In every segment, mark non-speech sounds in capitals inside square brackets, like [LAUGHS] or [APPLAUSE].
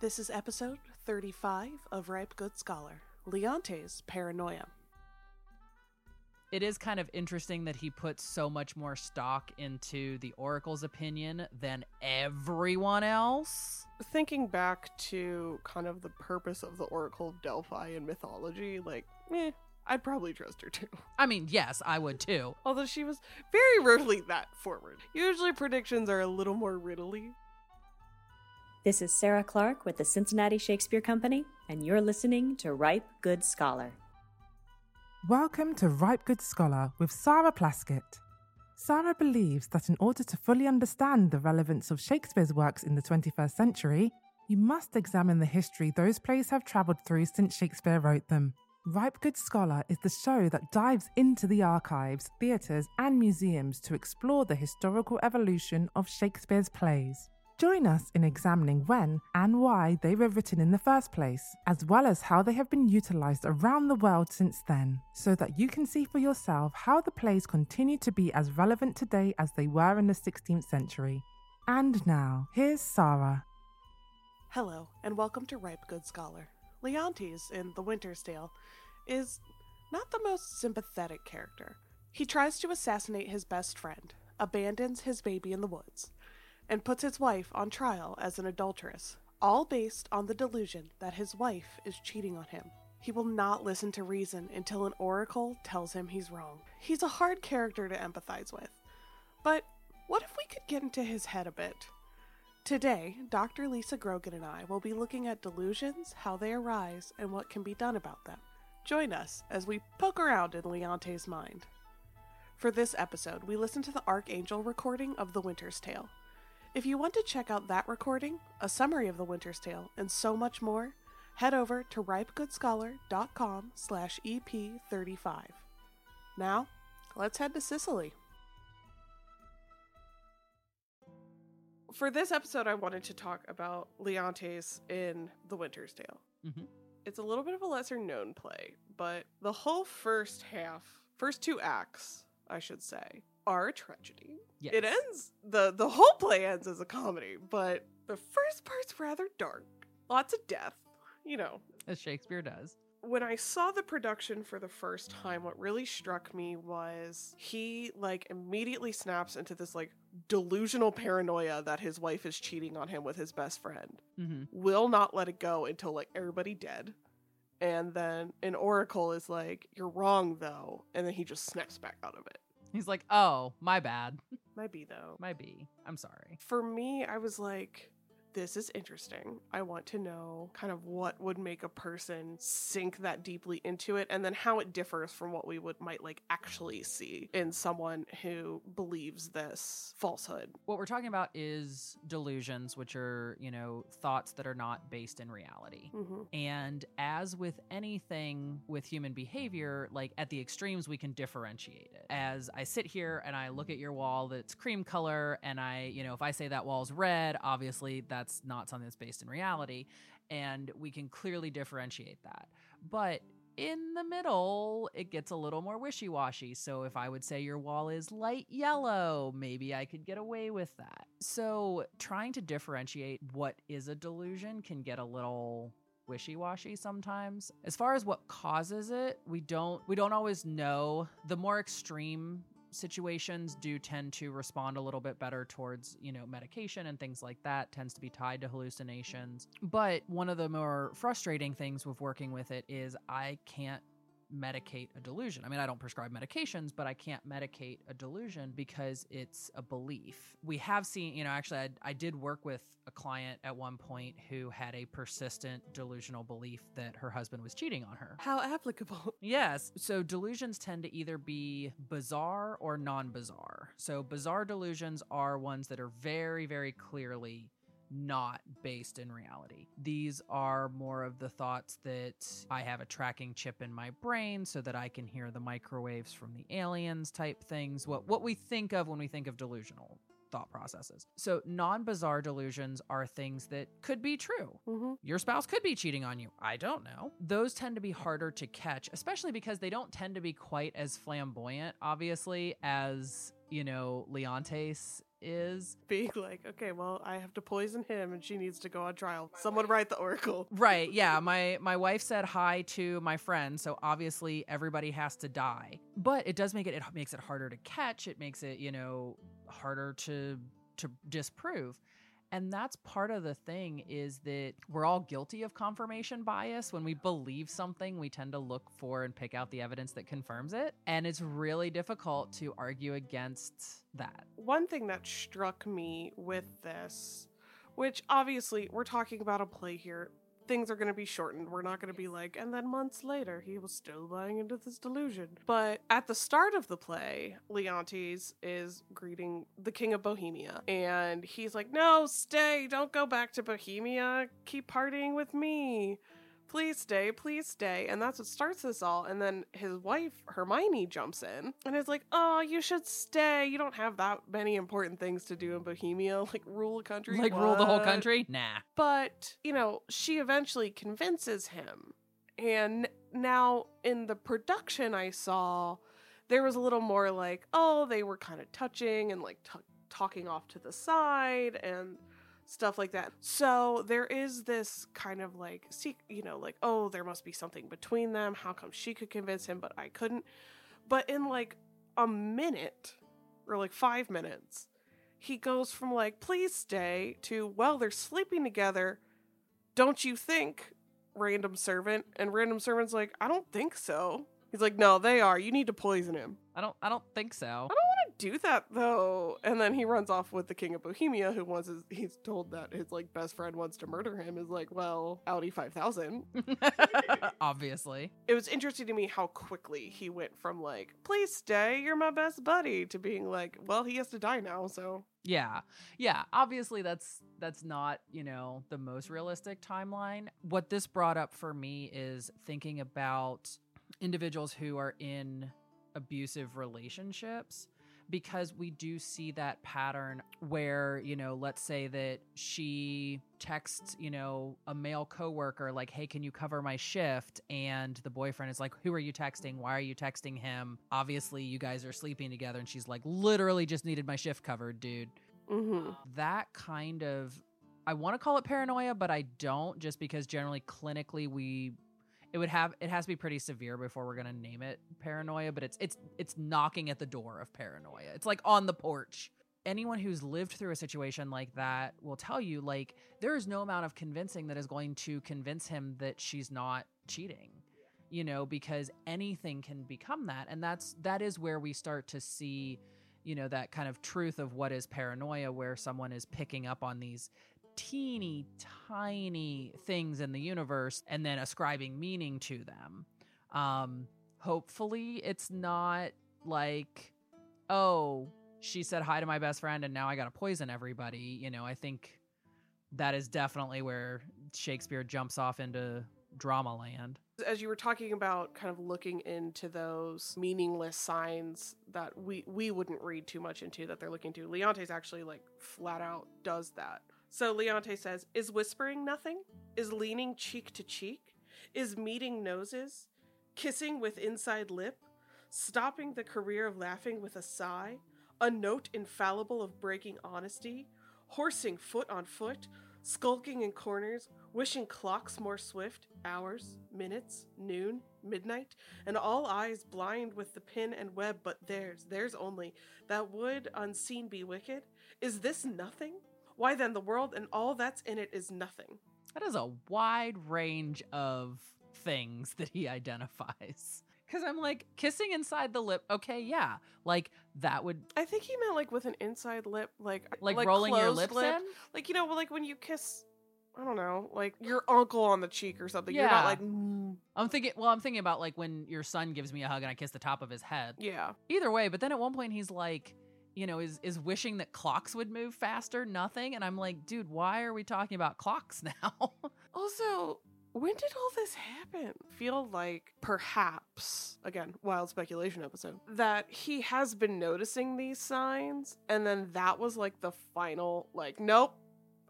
This is episode 35 of Ripe Good Scholar Leontes' Paranoia. It is kind of interesting that he puts so much more stock into the Oracle's opinion than everyone else. Thinking back to kind of the purpose of the Oracle of Delphi in mythology, like, eh, I'd probably trust her too. [LAUGHS] I mean, yes, I would too. Although she was very rarely that forward. Usually predictions are a little more riddly. This is Sarah Clark with the Cincinnati Shakespeare Company, and you're listening to Ripe Good Scholar. Welcome to Ripe Good Scholar with Sarah Plaskett. Sarah believes that in order to fully understand the relevance of Shakespeare's works in the 21st century, you must examine the history those plays have travelled through since Shakespeare wrote them. Ripe Good Scholar is the show that dives into the archives, theatres, and museums to explore the historical evolution of Shakespeare's plays. Join us in examining when and why they were written in the first place, as well as how they have been utilised around the world since then, so that you can see for yourself how the plays continue to be as relevant today as they were in the 16th century. And now, here's Sarah. Hello, and welcome to Ripe Good Scholar. Leontes in The Winter's Tale is not the most sympathetic character. He tries to assassinate his best friend, abandons his baby in the woods, and puts his wife on trial as an adulteress, all based on the delusion that his wife is cheating on him. He will not listen to reason until an oracle tells him he's wrong. He's a hard character to empathize with. But what if we could get into his head a bit? Today, Dr. Lisa Grogan and I will be looking at delusions, how they arise, and what can be done about them. Join us as we poke around in Leontes' mind. For this episode, we listen to the Arkangel recording of The Winter's Tale. If you want to check out that recording, a summary of The Winter's Tale, and so much more, head over to ripegoodscholar.com slash EP35. Now, let's head to Sicily. For this episode, I wanted to talk about Leontes in The Winter's Tale. Mhm. It's a little bit of a lesser known play, but the whole first half, first two acts, I should say, are a tragedy. Yes. It ends the the whole play ends as a comedy, but the first part's rather dark. Lots of death, you know. As Shakespeare does. When I saw the production for the first time, what really struck me was he like immediately snaps into this like delusional paranoia that his wife is cheating on him with his best friend. Mm-hmm. Will not let it go until like everybody dead. And then an oracle is like, "You're wrong though." And then he just snaps back out of it. He's like, oh, my bad. Might be though. My B. I'm sorry. For me, I was like, this is interesting. I want to know kind of what would make a person sink that deeply into it and then how it differs from what we would might like actually see in someone who believes this falsehood. What we're talking about is delusions, which are, you know, thoughts that are not based in reality. hmm And as with anything with human behavior, like at the extremes, we can differentiate it. As I sit here and I look at your wall that's cream color, and I, you know, if I say that wall's red, obviously that's not something that's based in reality. And we can clearly differentiate that. But in the middle, it gets a little more wishy washy. So if I would say your wall is light yellow, maybe I could get away with that. So trying to differentiate what is a delusion can get a little wishy-washy sometimes. As far as what causes it, we don't we don't always know. The more extreme situations do tend to respond a little bit better towards, you know, medication and things like that tends to be tied to hallucinations. But one of the more frustrating things with working with it is I can't medicate a delusion. I mean, I don't prescribe medications, but I can't medicate a delusion because it's a belief. We have seen, you know, actually, I, I did work with a client at one point who had a persistent delusional belief that her husband was cheating on her. How applicable. [LAUGHS] Yes. So delusions tend to either be bizarre or non bizarre. So bizarre delusions are ones that are very, very clearly not based in reality. These are more of the thoughts that I have a tracking chip in my brain so that I can hear the microwaves from the aliens type things. What what we think of when we think of delusional thought processes. So non-bizarre delusions are things that could be true. hmm Your spouse could be cheating on you. I don't know. Those tend to be harder to catch, especially because they don't tend to be quite as flamboyant, obviously, as, you know, Leontes is. Being like, okay, well, I have to poison him and she needs to go on trial. Someone write the oracle. Right. Yeah. My my wife said hi to my friend, so obviously everybody has to die. But it does make it it makes it harder to catch. It makes it, you know, harder to to disprove. And that's part of the thing is that we're all guilty of confirmation bias. When we believe something, we tend to look for and pick out the evidence that confirms it. And it's really difficult to argue against that. One thing that struck me with this, which obviously we're talking about a play here, things are going to be shortened. We're not going to be like, and then months later, he was still buying into this delusion. But at the start of the play, Leontes is greeting the King of Bohemia. And he's like, no, stay. Don't go back to Bohemia. Keep partying with me. Please stay, please stay. And that's what starts this all. And then his wife, Hermione, jumps in and is like, Oh, you should stay. You don't have that many important things to do in Bohemia, [LAUGHS] like rule a country. Like rule the whole country? Nah. But, you know, she eventually convinces him. And now in the production I saw, there was a little more like, oh, they were kind of touching and like t- talking off to the side and stuff like that. So there is this kind of like, see, you know, like, oh, there must be something between them. How come she could convince him, but I couldn't? But in like a minute or like five minutes, he goes from like, please stay to, well, they're sleeping together. Don't you think, random servant? And random servant's like, I don't think so. He's like, no, they are. You need to poison him. I don't I don't think so. I don't do that though. And then he runs off with the king of Bohemia, who wants his, he's told that his like best friend wants to murder him. Is like, well, Audi five thousand. [LAUGHS] Obviously. It was interesting to me how quickly he went from like, please stay, you're my best buddy, to being like, well, he has to die now, so Yeah. Yeah, obviously that's that's not, you know, the most realistic timeline. What this brought up for me is thinking about individuals who are in abusive relationships because we do see that pattern where, you know, let's say that she texts, you know, a male coworker like, "Hey, can you cover my shift?" and the boyfriend is like, "Who are you texting? Why are you texting him? Obviously, you guys are sleeping together." And she's like, "Literally just needed my shift covered, dude." mm-hmm. that kind of I want to call it paranoia, but I don't just because generally clinically we it would have it has to be pretty severe before we're to name it paranoia, but it's it's it's knocking at the door of paranoia. It's like on the porch. Anyone who's lived through a situation like that will tell you like there is no amount of convincing that is going to convince him that she's not cheating. You know, because anything can become that and that's that is where we start to see you know that kind of truth of what is paranoia where someone is picking up on these teeny tiny things in the universe and then ascribing meaning to them. Um hopefully it's not like oh she said hi to my best friend and now i gotta poison everybody. You know i think that is definitely where shakespeare jumps off into drama land. As you were talking about kind of looking into those meaningless signs that we we wouldn't read too much into that they're looking to leontes actually like flat out does that so leontes says is whispering nothing? Is leaning cheek to cheek? Is meeting noses? Kissing with inside lip? Stopping the career of laughing with a sigh? A note infallible of breaking honesty? Horsing foot on foot? Skulking in corners, wishing clocks more swift, hours, minutes, noon, midnight, and all eyes blind with the pin and web but theirs, theirs only, that would unseen be wicked? Is this nothing? Why then the world and all that's in it is nothing. that is a wide range of things that he [LAUGHS] identifies because i'm like kissing inside the lip okay yeah like that would I think he meant like with an inside lip, like like, rolling your lips lip. in like you know, like when you kiss. I don't know, like your uncle on the cheek or something. You're not Yeah. like, mm, i'm thinking well i'm thinking about like when your son gives me a hug and i kiss the top of his head yeah. either way but then at one point he's like you know is is wishing that clocks would move faster nothing and i'm like dude why are we talking about clocks [LAUGHS] now Also, when did all this happen? Feel like perhaps, again, wild speculation episode, that he has been noticing these signs, and then that was like the final, like, nope,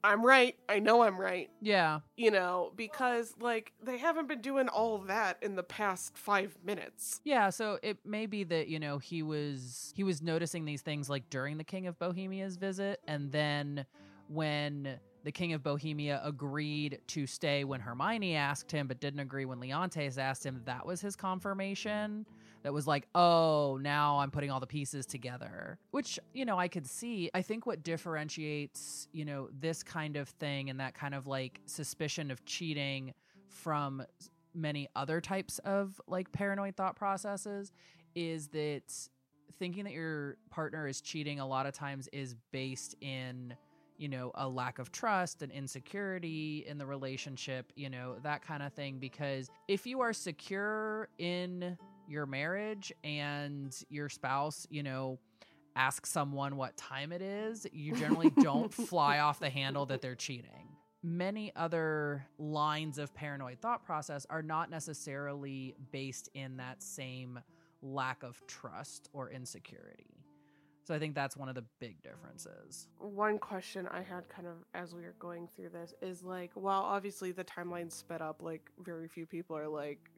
I'm right. I know I'm right. Yeah. You know, because like they haven't been doing all that in the past five minutes. Yeah, so it may be that, you know, he was he was noticing these things like during the King of Bohemia's visit and then when the King of Bohemia agreed to stay when Hermione asked him, but didn't agree when Leontes asked him. That was his confirmation. That was like, oh, now I'm putting all the pieces together, which, you know, I could see. I think what differentiates, you know, this kind of thing and that kind of like suspicion of cheating from many other types of like paranoid thought processes is that thinking that your partner is cheating a lot of times is based in you know, a lack of trust and insecurity in the relationship, you know, that kind of thing. Because if you are secure in your marriage and your spouse, you know, ask someone what time it is, you generally don't [LAUGHS] fly off the handle that they're cheating. Many other lines of paranoid thought process are not necessarily based in that same lack of trust or insecurity. So I think that's one of the big differences. One question I had kind of as we were going through this is like, well, obviously the timeline sped up, like very few people are like,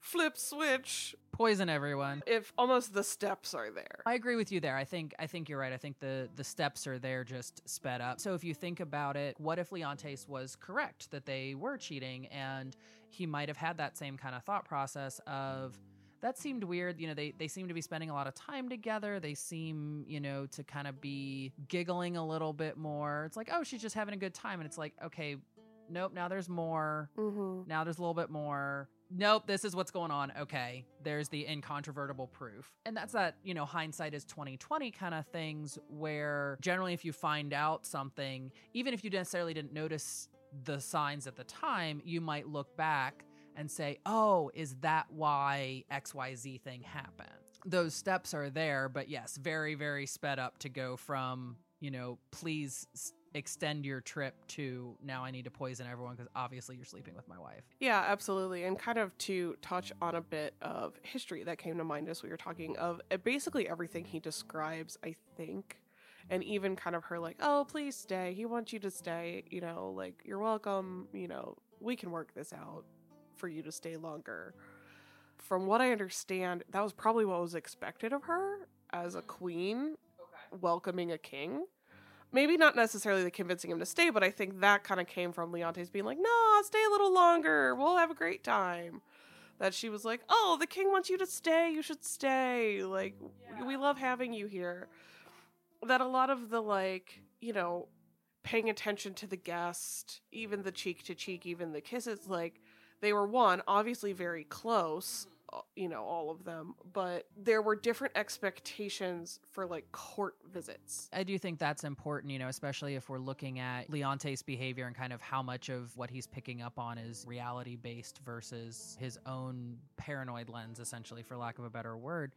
flip switch, poison everyone. If almost the steps are there. I agree with you there. I think I think you're right. I think the the steps are there just sped up. So if you think about it, what if Leontes was correct that they were cheating and he might have had that same kind of thought process of that seemed weird. You know, they they seem to be spending a lot of time together. They seem, you know, to kind of be giggling a little bit more. It's like, oh, she's just having a good time, and it's like, okay, nope. Now there's more. Mm-hmm. Now there's a little bit more. Nope, this is what's going on. Okay, there's the incontrovertible proof, and that's that. You know, hindsight is twenty twenty kind of things. Where generally, if you find out something, even if you necessarily didn't notice the signs at the time, you might look back and say, oh, is that why XYZ thing happened? Those steps are there, but yes, very, very sped up to go from, you know, please extend your trip to now I need to poison everyone because obviously you're sleeping with my wife. Yeah, absolutely. And kind of to touch on a bit of history that came to mind as we were talking of uh, basically everything he describes, I think. And even kind of her like, oh, please stay. He wants you to stay. You know, like, you're welcome. You know, we can work this out for you to stay longer. From what I understand, that was probably what was expected of her as a queen okay. welcoming a king. Maybe not necessarily the convincing him to stay, but I think that kind of came from Leontes being like, no, stay a little longer. We'll have a great time. That she was like, oh, the king wants you to stay. You should stay. Like, yeah. we love having you here. That a lot of the, like, you know, paying attention to the guest, even the cheek to cheek, even the kisses, like, they were one obviously very close you know all of them but there were different expectations for like court visits. I do think that's important you know especially if we're looking at leontes behavior and kind of how much of what he's picking up on is reality based versus his own paranoid lens essentially for lack of a better word.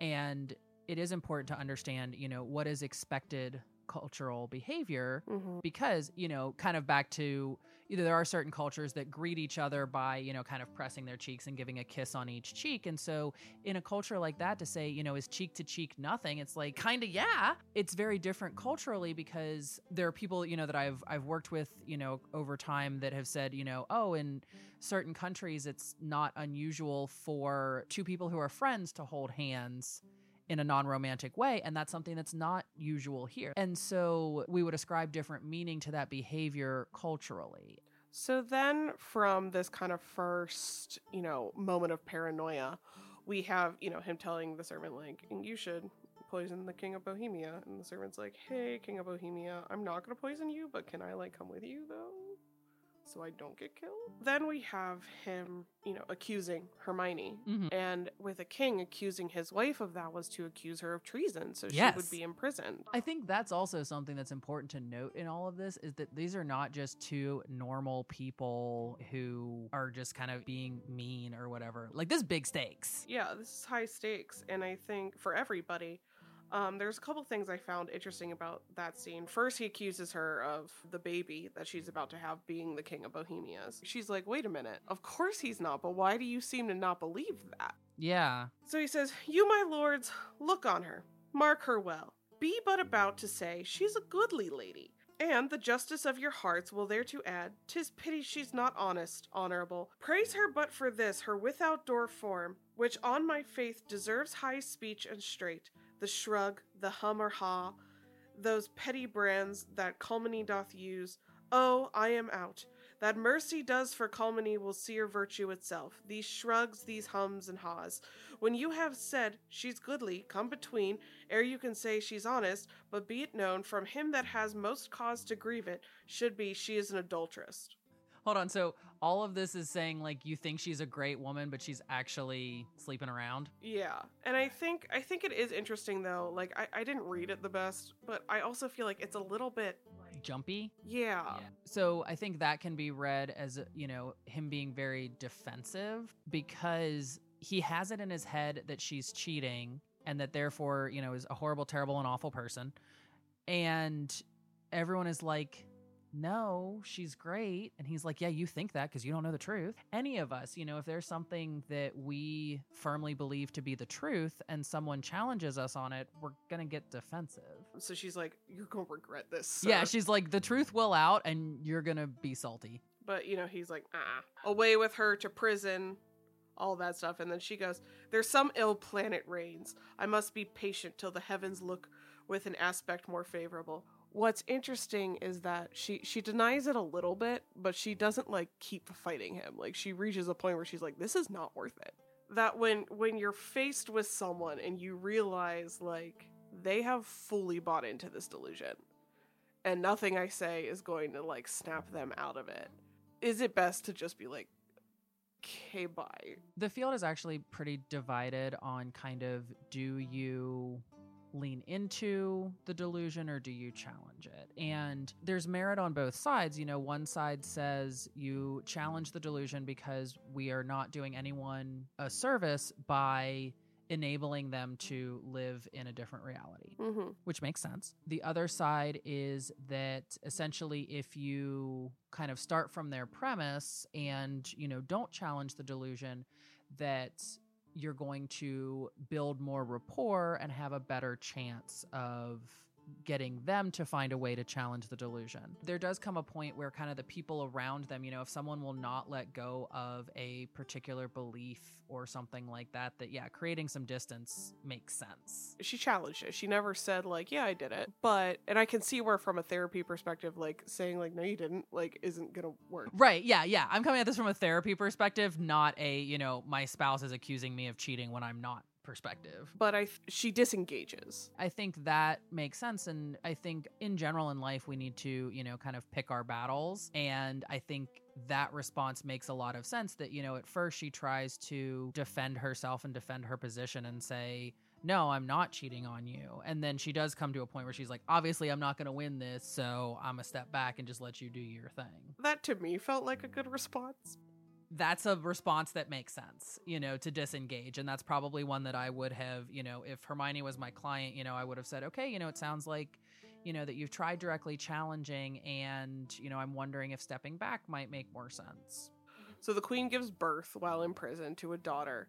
And it is important to understand you know what is expected cultural behavior mm-hmm. because you know kind of back to either there are certain cultures that greet each other by you know kind of pressing their cheeks and giving a kiss on each cheek and so in a culture like that to say you know is cheek to cheek nothing it's like kind of yeah it's very different culturally because there are people you know that I've I've worked with you know over time that have said you know oh in certain countries it's not unusual for two people who are friends to hold hands in a non romantic way. And that's something that's not usual here. And so we would ascribe different meaning to that behavior culturally. So then, from this kind of first, you know, moment of paranoia, we have, you know, him telling the servant, like, you should poison the king of Bohemia. And the servant's like, hey, king of Bohemia, I'm not going to poison you, but can I, like, come with you, though? So I don't get killed. Then we have him, you know, accusing Hermione. Mm-hmm. And with a king accusing his wife of that was to accuse her of treason, so yes. she would be imprisoned. I think that's also something that's important to note in all of this is that these are not just two normal people who are just kind of being mean or whatever. Like this big stakes. Yeah, this is high stakes and I think for everybody um, there's a couple things I found interesting about that scene. First, he accuses her of the baby that she's about to have being the king of Bohemia's. She's like, wait a minute. Of course he's not, but why do you seem to not believe that? Yeah. So he says, You, my lords, look on her, mark her well. Be but about to say she's a goodly lady, And the justice of your hearts will thereto add, "'Tis pity she's not honest, honorable. Praise her but for this, her without door form, which on my faith deserves high speech and straight, the shrug, the hum or ha, those petty brands that calumny doth use. Oh, I am out. That mercy does for calumny will sear virtue itself. These shrugs, these hums and haws. When you have said she's goodly, come between, ere you can say she's honest, but be it known from him that has most cause to grieve it, should be she is an adulteress. Hold on. So all of this is saying like you think she's a great woman, but she's actually sleeping around. Yeah, and I think I think it is interesting though. Like I, I didn't read it the best, but I also feel like it's a little bit Jumpy. yeah. So I think that can be read as you know him being very defensive because he has it in his head that she's cheating and that therefore you know is a horrible, terrible, and awful person, and everyone is like no, she's great. And he's like, yeah, you think that because you don't know the truth. Any of us, you know, if there's something that we firmly believe to be the truth and someone challenges us on it, we're going to get defensive. So she's like, "You're gonna regret this." Yeah, she's like, the truth will out and you're going to be salty. But you know, he's like, ah, away with her to prison, all that stuff. And then she goes, There's some ill planet reigns. I must be patient till the heavens look with an aspect more favorable. What's interesting is that she she denies it a little bit, but she doesn't like keep fighting him. Like she reaches a point where she's like, This is not worth it. That when when you're faced with someone and you realize like they have fully bought into this delusion and nothing I say is going to like snap them out of it is it best to just be like, okay, bye? The field is actually pretty divided on kind of do you lean into the delusion or do you challenge it? And there's merit on both sides. You know, one side says you challenge the delusion because we are not doing anyone a service by enabling them to live in a different reality Mm-hmm. which makes sense. The other side is that essentially if you kind of start from their premise and, you know, don't challenge the delusion that you're going to build more rapport and have a better chance of getting them to find a way to challenge the delusion. There does come a point where kind of the people around them, you know, if someone will not let go of a particular belief or something like that, that yeah, creating some distance makes sense. She challenged it. She never said like, "Yeah, I did it," but and I can see where, from a therapy perspective, like saying like, "No, you didn't," like isn't gonna work. Right. Yeah. Yeah. I'm coming at this from a therapy perspective, not a, you know, my spouse is accusing me of cheating when I'm not perspective. But I, she disengages. I think that makes sense. And I think in general in life, we need to, you know, kind of pick our battles. And I think that response makes a lot of sense that, you know, at first she tries to defend herself and defend her position and say, no, I'm not cheating on you. And then she does come to a point where she's like, obviously, I'm not going to win this. So I'm a step back and just let you do your thing. That to me felt like a good response. That's a response that makes sense, you know, to disengage. And that's probably one that I would have, you know, if Hermione was my client, you know, I would have said, okay, you know, it sounds like, you know, that you've tried directly challenging and, you know, I'm wondering if stepping back might make more sense. So the queen gives birth while in prison to a daughter,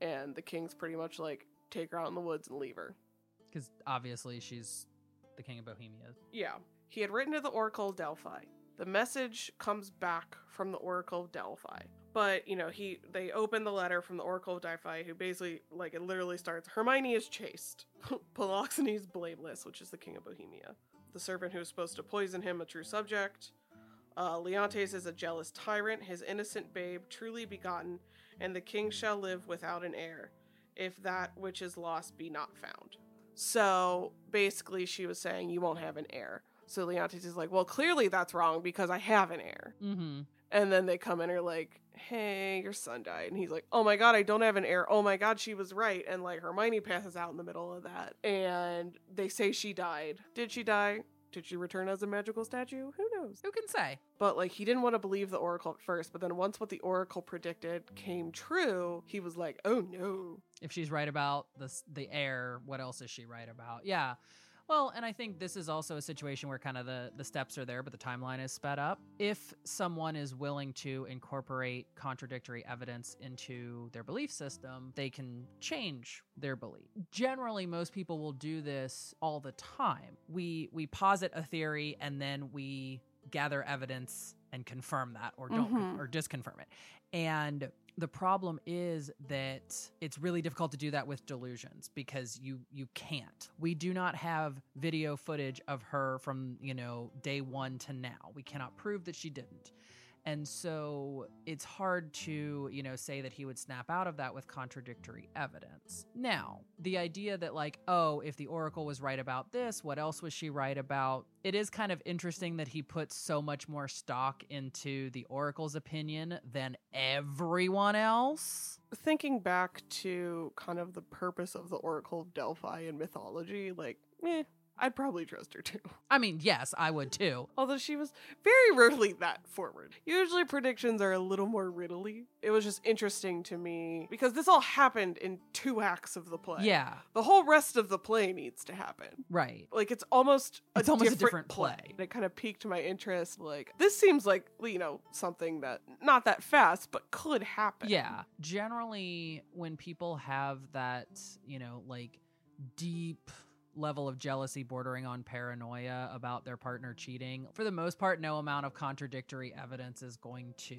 and the king's pretty much like, take her out in the woods and leave her. Because obviously she's the king of Bohemia. Yeah. He had written to the Oracle of Delphi. The message comes back from the Oracle of Delphi. But, you know, he they open the letter from the Oracle of Delphi, who basically like it literally starts Hermione is chaste. [LAUGHS] Polixenes blameless, which is the king of Bohemia. The servant who is supposed to poison him, a true subject. Uh, Leontes is a jealous tyrant, his innocent babe, truly begotten, and the king shall live without an heir, if that which is lost be not found. So basically, she was saying, You won't have an heir. So Leontes is like, Well, clearly that's wrong because I have an heir. Mm-hmm. And then they come in and are like, Hey, your son died. And he's like, Oh my god, I don't have an heir. Oh my god, she was right. And like Hermione passes out in the middle of that. And they say she died. Did she die? Did she return as a magical statue? Who knows? Who can say? But like he didn't want to believe the oracle at first, but then once what the oracle predicted came true, he was like, "Oh no." If she's right about the the heir, what else is she right about? Yeah. Well, and I think this is also a situation where kind of the, the steps are there, but the timeline is sped up. If someone is willing to incorporate contradictory evidence into their belief system, they can change their belief. Generally, most people will do this all the time. We we posit a theory and then we gather evidence and confirm that or don't Mhm. or disconfirm it. And the problem is that it's really difficult to do that with delusions because you you can't. We do not have video footage of her from, you know, day 1 to now. We cannot prove that she didn't. And so it's hard to, you know, say that he would snap out of that with contradictory evidence. Now, the idea that, like, oh, if the Oracle was right about this, what else was she right about? It is kind of interesting that he puts so much more stock into the Oracle's opinion than everyone else. Thinking back to kind of the purpose of the Oracle of Delphi in mythology, like, eh, I'd probably trust her too. [LAUGHS] I mean, yes, I would too. Although she was very rarely that forward. Usually predictions are a little more riddly. It was just interesting to me because this all happened in two acts of the play. Yeah, The whole rest of the play needs to happen. right. Like it's almost a It's almost a different, different play. And it kind of piqued my interest. Like this seems like you know something that not that fast, but could happen. Yeah. Generally, when people have that, you know, like deep level of jealousy bordering on paranoia about their partner cheating, for the most part, no amount of contradictory evidence is going to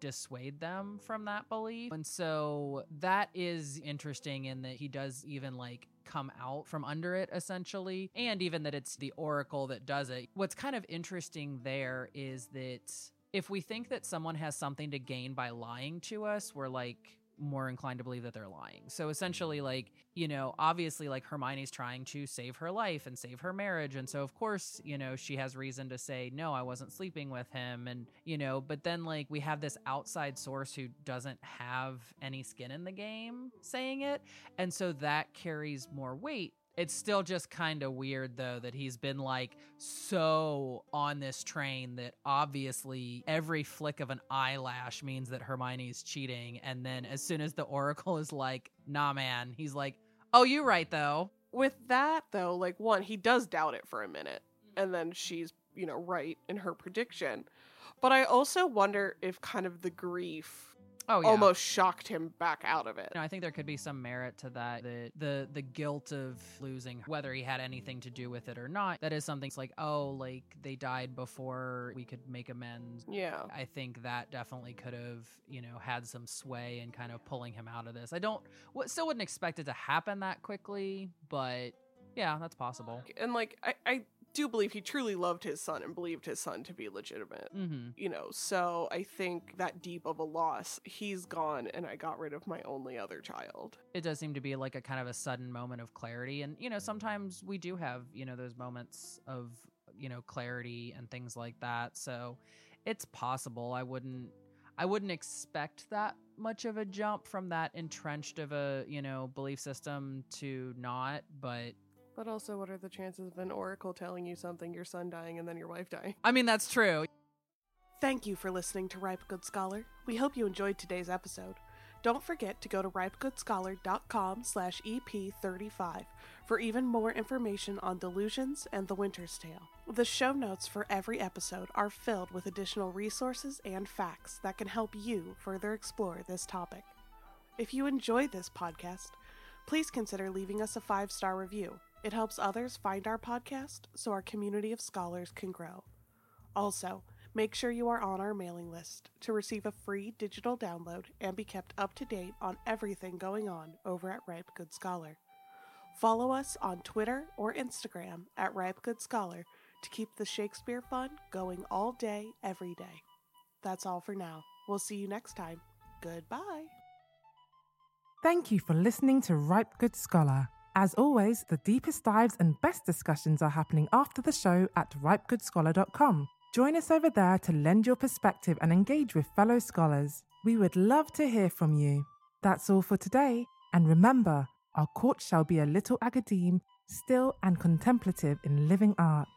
dissuade them from that belief. And so that is interesting in that he does even like come out from under it essentially, and even that it's the oracle that does it. What's kind of interesting there is that if we think that someone has something to gain by lying to us, we're like more inclined to believe that they're lying. So essentially, mm-hmm. like, you know, obviously, like Hermione's trying to save her life and save her marriage. And so, of course, you know, she has reason to say, no, I wasn't sleeping with him. And, you know, but then, like, we have this outside source who doesn't have any skin in the game saying it. And so that carries more weight it's still just kind of weird though that he's been like so on this train that obviously every flick of an eyelash means that Hermione's cheating and then as soon as the oracle is like nah man he's like oh you right though With that though, like one, he does doubt it for a minute, mm-hmm. and then she's you know right in her prediction. But I also wonder if kind of the grief oh yeah almost shocked him back out of it. I think there could be some merit to that. The the the guilt of losing, whether he had anything to do with it or not, that is something it's like, oh, like they died before we could make amends. Yeah. I think that definitely could have, you know, had some sway in kind of pulling him out of this. I don't, still wouldn't expect it to happen that quickly, but yeah, that's possible. And like I, I do believe he truly loved his son and believed his son to be legitimate. Mm-hmm. You know, so I think that deep of a loss, he's gone and I got rid of my only other child. It does seem to be like a kind of a sudden moment of clarity. And, you know, sometimes we do have, you know, those moments of, you know, clarity and things like that. So it's possible. I wouldn't. I wouldn't expect that much of a jump from that entrenched of a, you know, belief system to not, but But also, what are the chances of an oracle telling you something, your son dying and then your wife dying? I mean, that's true. Thank you for listening to Ripe Good Scholar. We hope you enjoyed today's episode. Don't forget to go to ripegoodscholar.com slash EP35 for even more information on delusions and the Winter's Tale. The show notes for every episode are filled with additional resources and facts that can help you further explore this topic. If you enjoy this podcast, please consider leaving us a five star review. It helps others find our podcast so our community of scholars can grow. Also, make sure you are on our mailing list to receive a free digital download and be kept up to date on everything going on over at Ripe Good Scholar. Follow us on Twitter or Instagram at Ripe Good Scholar to keep the Shakespeare fun going all day, every day. That's all for now. We'll see you next time. Goodbye. Thank you for listening to Ripe Good Scholar. As always, the deepest dives and best discussions are happening after the show at ripegoodscholar.com. Join us over there to lend your perspective and engage with fellow scholars. We would love to hear from you. That's all for today, and remember, our court shall be a little academe, still and contemplative in living art.